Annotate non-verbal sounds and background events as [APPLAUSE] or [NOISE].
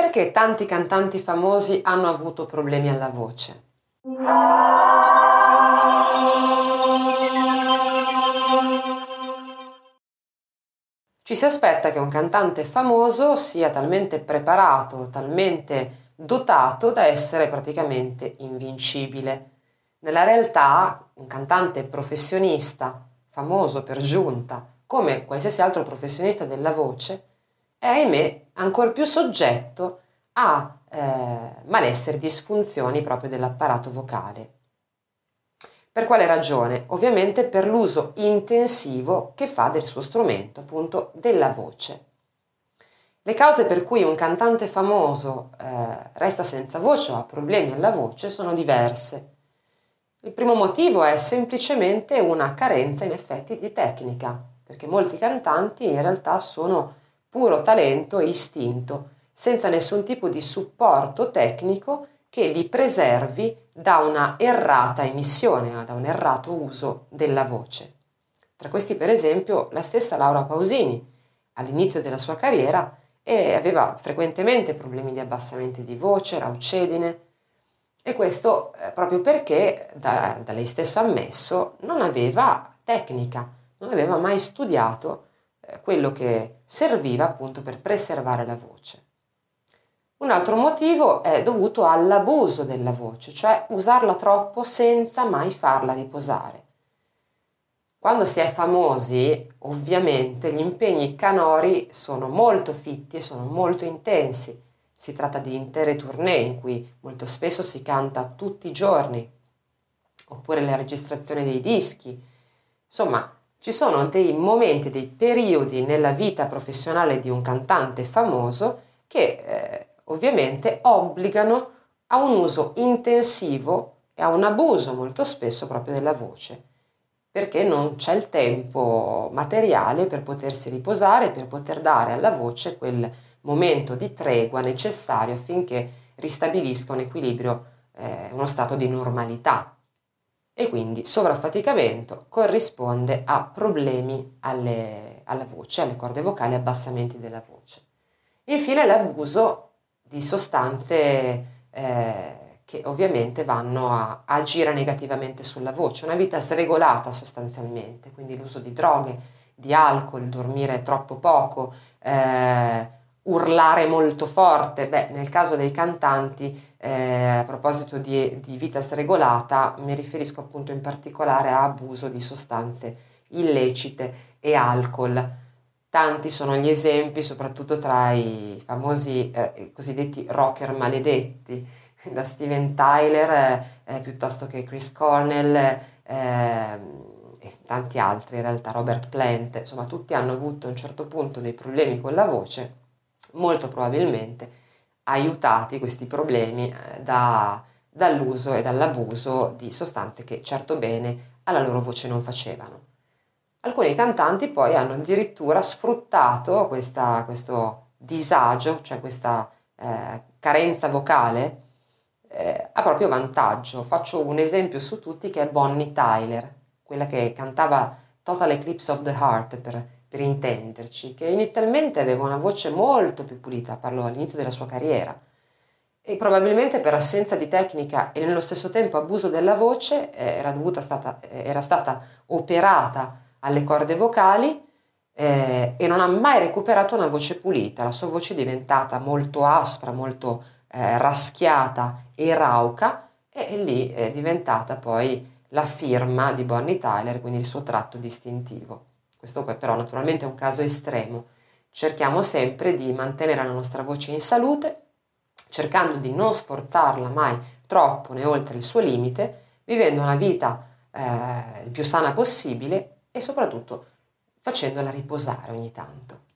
Perché tanti cantanti famosi hanno avuto problemi alla voce? Ci si aspetta che un cantante famoso sia talmente preparato, talmente dotato da essere praticamente invincibile. Nella realtà un cantante professionista, famoso per giunta, come qualsiasi altro professionista della voce, è ahimè ancor più soggetto a eh, malessere, disfunzioni proprio dell'apparato vocale. Per quale ragione? Ovviamente per l'uso intensivo che fa del suo strumento, appunto della voce. Le cause per cui un cantante famoso eh, resta senza voce o ha problemi alla voce sono diverse. Il primo motivo è semplicemente una carenza in effetti di tecnica, perché molti cantanti in realtà sono puro talento e istinto, senza nessun tipo di supporto tecnico che li preservi da una errata emissione, da un errato uso della voce. Tra questi, per esempio, la stessa Laura Pausini, all'inizio della sua carriera, aveva frequentemente problemi di abbassamento di voce, raucedine, e questo eh, proprio perché, da, da lei stesso ammesso, non aveva tecnica, non aveva mai studiato quello che serviva appunto per preservare la voce. Un altro motivo è dovuto all'abuso della voce, cioè usarla troppo senza mai farla riposare. Quando si è famosi, ovviamente gli impegni canori sono molto fitti e sono molto intensi. Si tratta di intere tournée in cui molto spesso si canta tutti i giorni, oppure la registrazione dei dischi. Insomma, ci sono dei momenti, dei periodi nella vita professionale di un cantante famoso che eh, ovviamente obbligano a un uso intensivo e a un abuso molto spesso proprio della voce, perché non c'è il tempo materiale per potersi riposare, per poter dare alla voce quel momento di tregua necessario affinché ristabilisca un equilibrio, eh, uno stato di normalità e quindi sovraffaticamento corrisponde a problemi alle, alla voce, alle corde vocali, abbassamenti della voce. Infine l'abuso di sostanze eh, che ovviamente vanno a agire negativamente sulla voce, una vita sregolata sostanzialmente, quindi l'uso di droghe, di alcol, dormire troppo poco, eh, urlare molto forte. Beh, nel caso dei cantanti, eh, a proposito di, di, vita sregolata, mi riferisco appunto in particolare a abuso di sostanze illecite e alcol. Tanti sono gli esempi, soprattutto tra i famosi eh, cosiddetti rocker maledetti, [LAUGHS] da Steven Tyler eh, piuttosto che Chris Cornell ehm, e tanti altri, in realtà Robert Plant, insomma tutti hanno avuto a un certo punto dei problemi con la voce molto probabilmente aiutati questi problemi eh, da, dall'uso e dall'abuso di sostanze che certo bene alla loro voce non facevano. Alcuni cantanti poi hanno addirittura sfruttato questa, questo disagio, cioè questa eh, carenza vocale, eh, a proprio vantaggio. Faccio un esempio su tutti che è Bonnie Tyler, quella che cantava Total Eclipse of the Heart per per intenderci, che inizialmente aveva una voce molto più pulita, parlo all'inizio della sua carriera, e probabilmente per assenza di tecnica e nello stesso tempo abuso della voce eh, era, stata, eh, era stata operata alle corde vocali eh, e non ha mai recuperato una voce pulita, la sua voce è diventata molto aspra, molto eh, raschiata e rauca e lì è diventata poi la firma di Bonnie Tyler, quindi il suo tratto distintivo. Questo però naturalmente è un caso estremo. Cerchiamo sempre di mantenere la nostra voce in salute, cercando di non sforzarla mai troppo né oltre il suo limite, vivendo una vita eh, il più sana possibile e soprattutto facendola riposare ogni tanto.